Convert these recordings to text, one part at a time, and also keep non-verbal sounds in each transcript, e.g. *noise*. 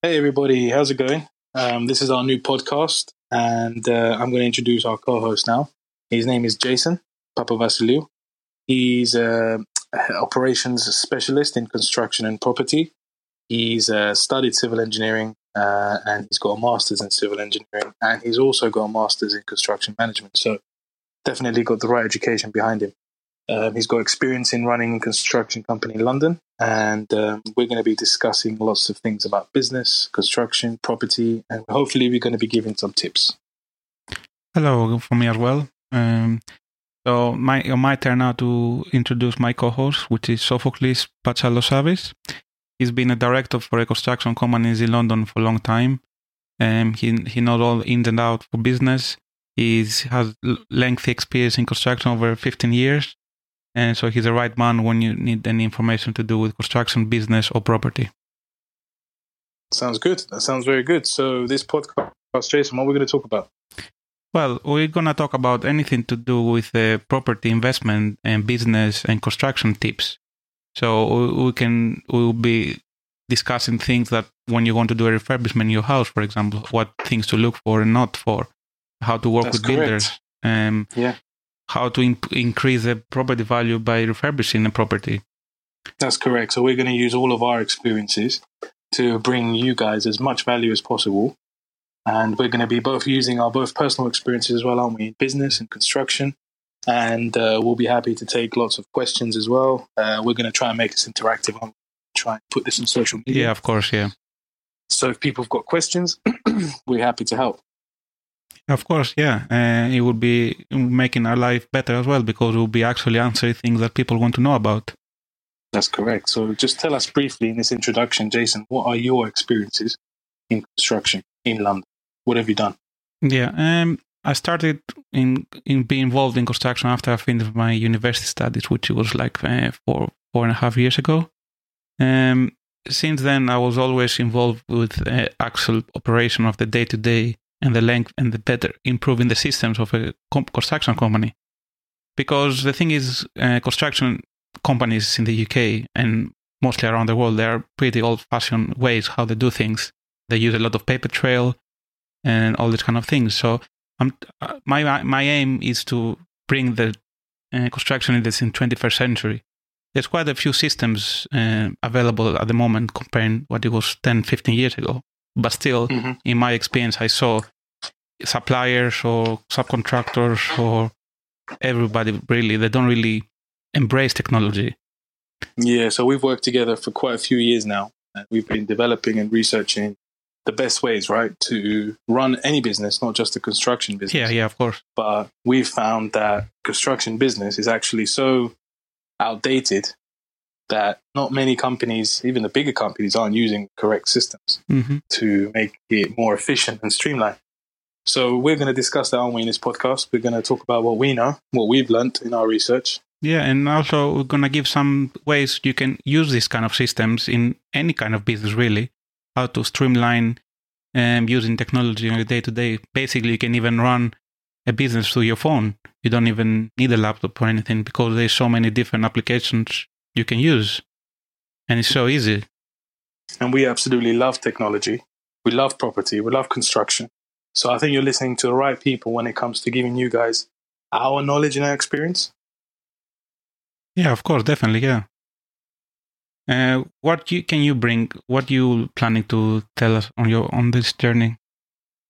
Hey, everybody, how's it going? Um, this is our new podcast, and uh, I'm going to introduce our co host now. His name is Jason Papavasiliou. He's an operations specialist in construction and property. He's uh, studied civil engineering uh, and he's got a master's in civil engineering, and he's also got a master's in construction management. So, definitely got the right education behind him. Um, he's got experience in running a construction company in London, and um, we're going to be discussing lots of things about business, construction, property, and hopefully we're going to be giving some tips. Hello for me as well. Um, so my my turn now to introduce my co-host, which is Sophocles Pachalosavis. He's been a director for a construction companies in London for a long time. Um, he he knows all in and out for business. He has lengthy experience in construction over 15 years and so he's the right man when you need any information to do with construction, business, or property. Sounds good. That sounds very good. So, this podcast, Jason, what are we going to talk about? Well, we're going to talk about anything to do with uh, property investment and business and construction tips. So, we can we'll be discussing things that when you want to do a refurbishment in your house, for example, what things to look for and not for, how to work That's with correct. builders. Um, yeah how to imp- increase the property value by refurbishing a property. That's correct. So we're going to use all of our experiences to bring you guys as much value as possible. And we're going to be both using our both personal experiences as well, aren't we, in business and construction. And uh, we'll be happy to take lots of questions as well. Uh, we're going to try and make this interactive. I'm try and put this on social media. Yeah, of course, yeah. So if people have got questions, *clears throat* we're happy to help. Of course, yeah. Uh, it would be making our life better as well because we'll be actually answering things that people want to know about. That's correct. So just tell us briefly in this introduction, Jason, what are your experiences in construction in London? What have you done? Yeah, um, I started in in being involved in construction after I finished my university studies, which was like uh, four four and a half years ago. Um, since then, I was always involved with uh, actual operation of the day to day and the length and the better improving the systems of a construction company. Because the thing is, uh, construction companies in the UK and mostly around the world, they are pretty old-fashioned ways how they do things. They use a lot of paper trail and all these kind of things. So um, my my aim is to bring the uh, construction in this in 21st century. There's quite a few systems uh, available at the moment comparing what it was 10, 15 years ago. But still, mm-hmm. in my experience, I saw suppliers or subcontractors or everybody really, they don't really embrace technology. Yeah, so we've worked together for quite a few years now. And we've been developing and researching the best ways, right, to run any business, not just the construction business. Yeah, yeah, of course. But we've found that construction business is actually so outdated that not many companies, even the bigger companies, aren't using correct systems mm-hmm. to make it more efficient and streamlined. So we're going to discuss that, aren't we, in this podcast? We're going to talk about what we know, what we've learned in our research. Yeah, and also we're going to give some ways you can use these kind of systems in any kind of business, really. How to streamline um, using technology on a day to day. Basically, you can even run a business through your phone. You don't even need a laptop or anything because there's so many different applications you can use. And it's so easy. And we absolutely love technology. We love property. We love construction. So I think you're listening to the right people when it comes to giving you guys our knowledge and our experience. Yeah, of course, definitely, yeah. Uh, what you, can you bring? What you planning to tell us on your on this journey?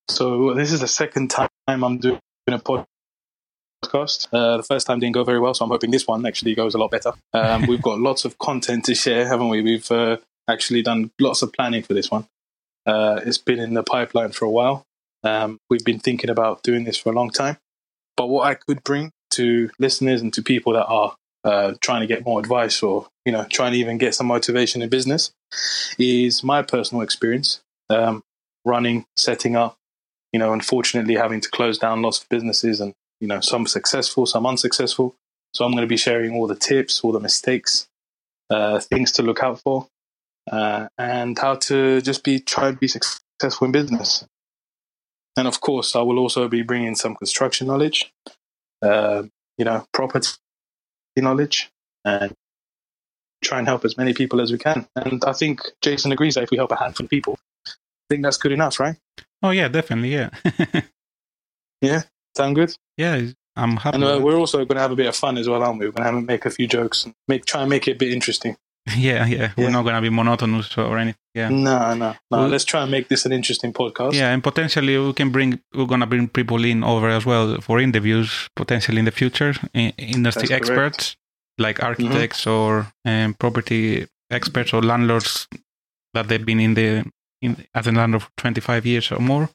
So this is the second time I'm doing a podcast podcast. Uh, the first time didn't go very well, so I'm hoping this one actually goes a lot better. Um, we've got lots of content to share, haven't we? We've uh, actually done lots of planning for this one. Uh, it's been in the pipeline for a while. Um, we've been thinking about doing this for a long time. But what I could bring to listeners and to people that are uh, trying to get more advice or you know trying to even get some motivation in business is my personal experience um, running, setting up. You know, unfortunately, having to close down lots of businesses and you know, some successful, some unsuccessful. So I'm going to be sharing all the tips, all the mistakes, uh, things to look out for, uh, and how to just be try and be successful in business. And of course, I will also be bringing some construction knowledge, uh, you know, property knowledge, and try and help as many people as we can. And I think Jason agrees that if we help a handful of people, I think that's good enough, right? Oh yeah, definitely. Yeah. *laughs* yeah. Sound good? yeah, I'm happy. And uh, we're also going to have a bit of fun as well, aren't we? We're going to make a few jokes and make try and make it a bit interesting. it. *laughs* yeah, yeah. We're not gonna be monotonous or anything. Yeah. No, no, no. Well- Let's try and make this an interesting podcast. Yeah, and potentially we can bring we're gonna bring people in over as well for interviews potentially in the future, industry That's correct. experts like architects or um, property experts or landlords that they've been in the in as a landlord for 25 years or more.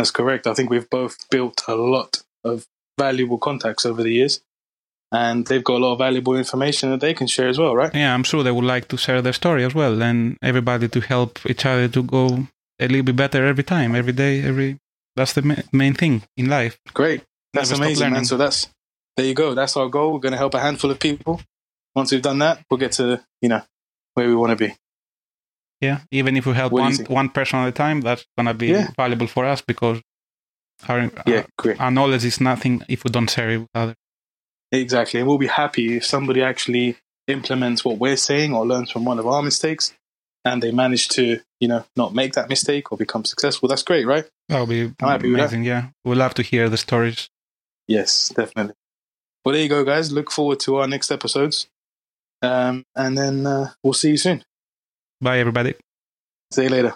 That's correct. I think we've both built a lot of valuable contacts over the years, and they've got a lot of valuable information that they can share as well, right? Yeah, I'm sure they would like to share their story as well, and everybody to help each other to go a little bit better every time, every day, every. That's the ma- main thing in life. Great. That's Never amazing, man. So that's there you go. That's our goal. We're going to help a handful of people. Once we've done that, we'll get to you know where we want to be. Yeah, even if we help What one one person at a time, that's gonna be Yeah. valuable for us because our Yeah, great. our knowledge is nothing if we don't share it with others. Exactly. And we'll be happy if somebody actually implements what we're saying or learns from one of our mistakes and they manage to, you know, not make that mistake or become successful. That's great, right? That would be I'm happy with that. amazing. Yeah, we'll love to hear the stories. Yes, definitely. Well, there you go, guys. Look forward to our next episodes. Um, and then uh, we'll see you soon. Bye, everybody. See you later.